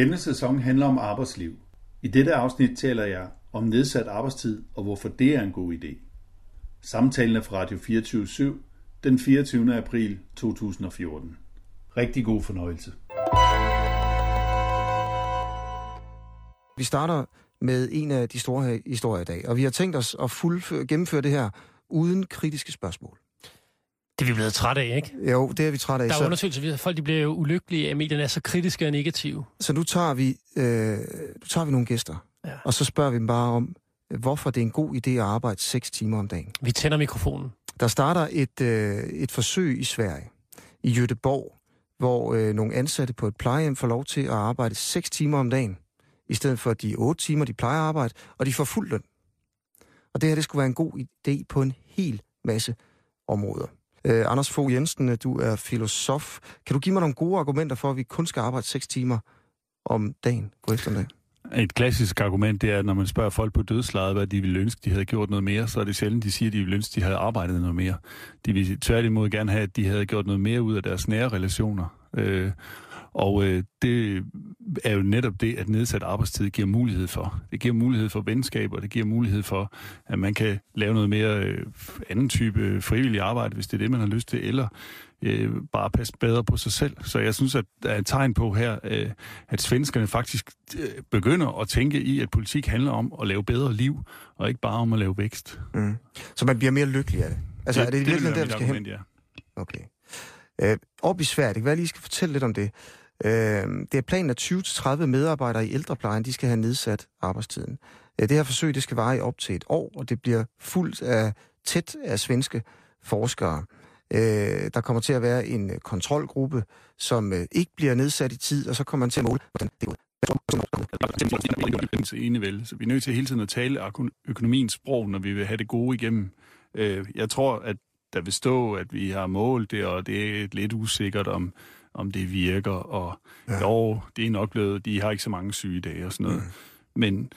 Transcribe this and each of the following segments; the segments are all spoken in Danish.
Denne sæson handler om arbejdsliv. I dette afsnit taler jeg om nedsat arbejdstid og hvorfor det er en god idé. Samtalen er fra Radio 24 den 24. april 2014. Rigtig god fornøjelse. Vi starter med en af de store historier i dag, og vi har tænkt os at fuldføre, gennemføre det her uden kritiske spørgsmål. Det er vi blevet trætte af, ikke? Jo, det er vi trætte af. Der er undersøgelser, at folk de bliver jo ulykkelige, at medierne er så kritiske og negative. Så nu tager vi, øh, nu tager vi nogle gæster, ja. og så spørger vi dem bare om, hvorfor det er en god idé at arbejde 6 timer om dagen. Vi tænder mikrofonen. Der starter et, øh, et forsøg i Sverige, i Göteborg, hvor øh, nogle ansatte på et plejehjem får lov til at arbejde 6 timer om dagen, i stedet for de 8 timer, de plejer at arbejde, og de får fuld løn. Og det her, det skulle være en god idé på en hel masse områder. Øh, Anders Fogh Jensen, øh, du er filosof. Kan du give mig nogle gode argumenter for, at vi kun skal arbejde 6 timer om dagen på eftermiddag? Et klassisk argument, det er, at når man spørger folk på dødslejet, hvad de ville ønske, de havde gjort noget mere, så er det sjældent, de siger, at de ville ønske, de havde arbejdet noget mere. De vil tværtimod gerne have, at de havde gjort noget mere ud af deres nære relationer. Øh, og øh, det er jo netop det, at nedsat arbejdstid giver mulighed for. Det giver mulighed for venskaber, det giver mulighed for, at man kan lave noget mere øh, anden type frivillig arbejde, hvis det er det, man har lyst til, eller øh, bare passe bedre på sig selv. Så jeg synes, at der er et tegn på her, øh, at svenskerne faktisk øh, begynder at tænke i, at politik handler om at lave bedre liv, og ikke bare om at lave vækst. Mm. Så man bliver mere lykkelig af det? Altså, det, er det, det virkelig der, vi skal argument, hen? Ja. Okay. Øh, op i Sverige, det kan være, at I skal fortælle lidt om det. Øh, det er planen, at 20-30 medarbejdere i ældreplejen, de skal have nedsat arbejdstiden. Øh, det her forsøg, det skal vare i op til et år, og det bliver fuldt af tæt af svenske forskere. Øh, der kommer til at være en øh, kontrolgruppe, som øh, ikke bliver nedsat i tid, og så kommer man til at måle, hvordan det går. Enevel. Så vi er nødt til hele tiden at tale økonomiens sprog, når vi vil have det gode igennem. Øh, jeg tror, at der vil stå, at vi har målt det, og det er lidt usikkert, om, om det virker, og ja. jo, det er nok blevet, de har ikke så mange sygedage og sådan noget. Mm. Men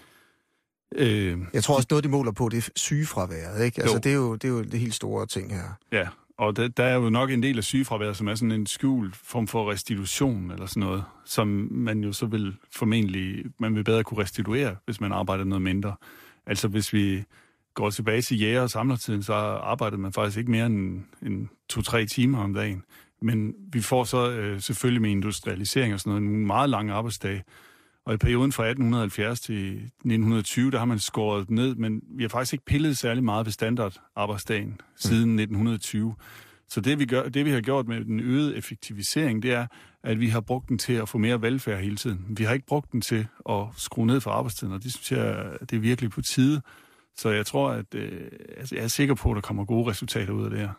Øh, jeg tror også, noget, de måler på, det er sygefraværet, ikke? Altså, det er, jo, det er jo det helt store ting her. Ja, og der, der er jo nok en del af sygefraværet, som er sådan en skjult form for restitution eller sådan noget, som man jo så vil formentlig, man vil bedre kunne restituere, hvis man arbejder noget mindre. Altså hvis vi går tilbage til jæger- og samlertiden, så arbejdede man faktisk ikke mere end, end to-tre timer om dagen. Men vi får så øh, selvfølgelig med industrialisering og sådan noget en meget lang arbejdsdag. Og i perioden fra 1870 til 1920, der har man skåret ned, men vi har faktisk ikke pillet særlig meget ved standardarbejdsdagen siden 1920. Så det vi, gør, det, vi har gjort med den øgede effektivisering, det er, at vi har brugt den til at få mere velfærd hele tiden. Vi har ikke brugt den til at skrue ned for arbejdstiden, og det synes jeg, det er virkelig på tide. Så jeg tror, at øh, altså, jeg er sikker på, at der kommer gode resultater ud af det her.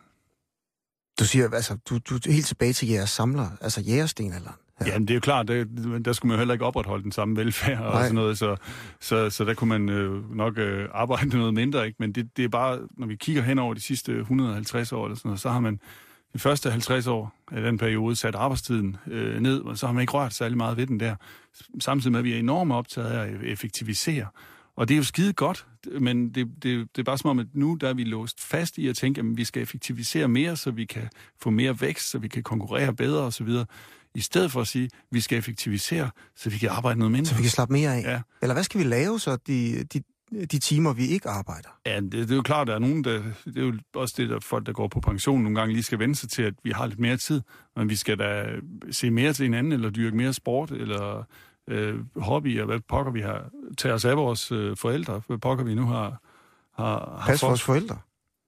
Du siger, altså, du, du er helt tilbage til jeres samler, altså jægerstenalderen. Ja. Jamen, det er jo klart, det, der skulle man heller ikke opretholde den samme velfærd og sådan noget, så, så, så der kunne man øh, nok øh, arbejde noget mindre, ikke? Men det, det er bare, når vi kigger hen over de sidste 150 år eller sådan noget, så har man de første 50 år af den periode sat arbejdstiden øh, ned, og så har man ikke rørt særlig meget ved den der. Samtidig med, at vi er enormt optaget af at effektivisere. Og det er jo skide godt, men det, det, det er bare som om, at nu der er vi låst fast i at tænke, at vi skal effektivisere mere, så vi kan få mere vækst, så vi kan konkurrere bedre osv. I stedet for at sige, at vi skal effektivisere, så vi kan arbejde noget mindre. Så vi kan slappe mere af? Ja. Eller hvad skal vi lave så de, de, de timer, vi ikke arbejder? Ja, det, det er jo klart, der er nogen, der, det er jo også det, at folk, der går på pension nogle gange lige skal vende sig til, at vi har lidt mere tid, men vi skal da se mere til hinanden, eller dyrke mere sport, eller øh, hobbyer, hvad pokker vi har, tage os af vores øh, forældre, hvad pokker vi nu har, har, har Pas vores forældre?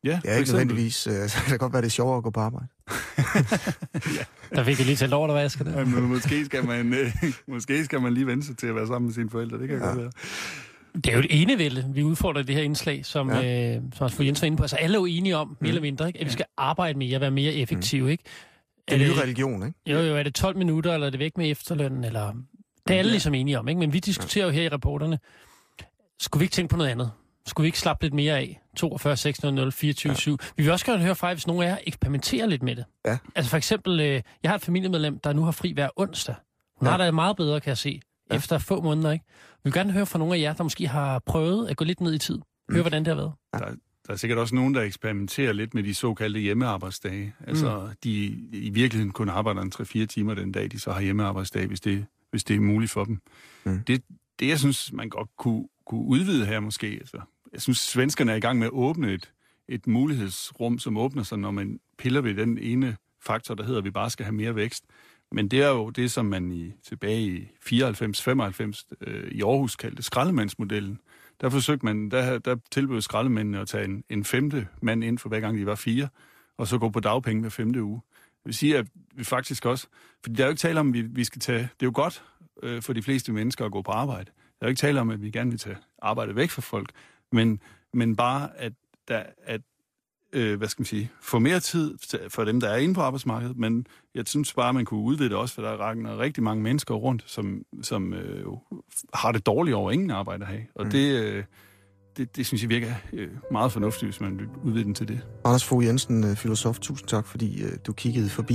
Ja, det er ikke nødvendigvis, øh, så kan det godt være, det er sjovere at gå på arbejde. ja. Der fik jeg lige til lov, der vaske det. Ja, men måske skal, man, øh, måske skal man lige vende sig til at være sammen med sine forældre, det kan ja. godt være. Det er jo et enevælde, vi udfordrer det her indslag, som, ja. øh, som fru Jens var inde på. Altså alle er jo enige om, mm. mere eller mindre, ikke? at vi skal arbejde mere og være mere effektive. Mm. Ikke? Det er en ny religion, ikke? Jo, jo, er det 12 minutter, eller er det væk med efterlønnen, eller det er alle ligesom enige om, ikke? Men vi diskuterer jo her i rapporterne, skulle vi ikke tænke på noget andet? Skulle vi ikke slappe lidt mere af? 42, 600, 24, ja. 7. Vi vil også gerne høre fra hvis nogen af jer eksperimenterer lidt med det. Ja. Altså for eksempel, øh, jeg har et familiemedlem, der nu har fri hver onsdag. Hun ja. har det meget bedre, kan jeg se, ja. efter få måneder. Ikke? Vi vil gerne høre fra nogle af jer, der måske har prøvet at gå lidt ned i tid. Høre, mm. hvordan det har været. Ja. Der, der er sikkert også nogen, der eksperimenterer lidt med de såkaldte hjemmearbejdsdage. Altså, mm. de i virkeligheden kun arbejder en 3-4 timer den dag, de så har hjemmearbejdsdag, hvis det hvis det er muligt for dem. Mm. Det, det, jeg synes, man godt kunne, kunne udvide her måske, altså, jeg synes, svenskerne er i gang med at åbne et, et mulighedsrum, som åbner sig, når man piller ved den ene faktor, der hedder, at vi bare skal have mere vækst. Men det er jo det, som man i, tilbage i 94-95 øh, i Aarhus kaldte skraldemandsmodellen. Der forsøgte man, der, der tilbød skraldemændene at tage en, en femte mand ind for hver gang de var fire, og så gå på dagpenge hver femte uge. Vil sige, at vi faktisk også... Fordi der er jo ikke tale om, at vi, vi skal tage... Det er jo godt øh, for de fleste mennesker at gå på arbejde. Der er jo ikke tale om, at vi gerne vil tage arbejde væk fra folk, men, men bare, at, der, at øh, hvad skal man sige, få mere tid for dem, der er inde på arbejdsmarkedet, men jeg synes bare, man kunne udvide det også, for der er rigtig mange mennesker rundt, som, som øh, har det dårligt over ingen arbejde at have. Og mm. det, øh, det, det synes jeg virker øh, meget fornuftigt, hvis man vil udvide den til det. Anders Fogh Jensen, øh, filosof, tusind tak, fordi øh, du kiggede forbi.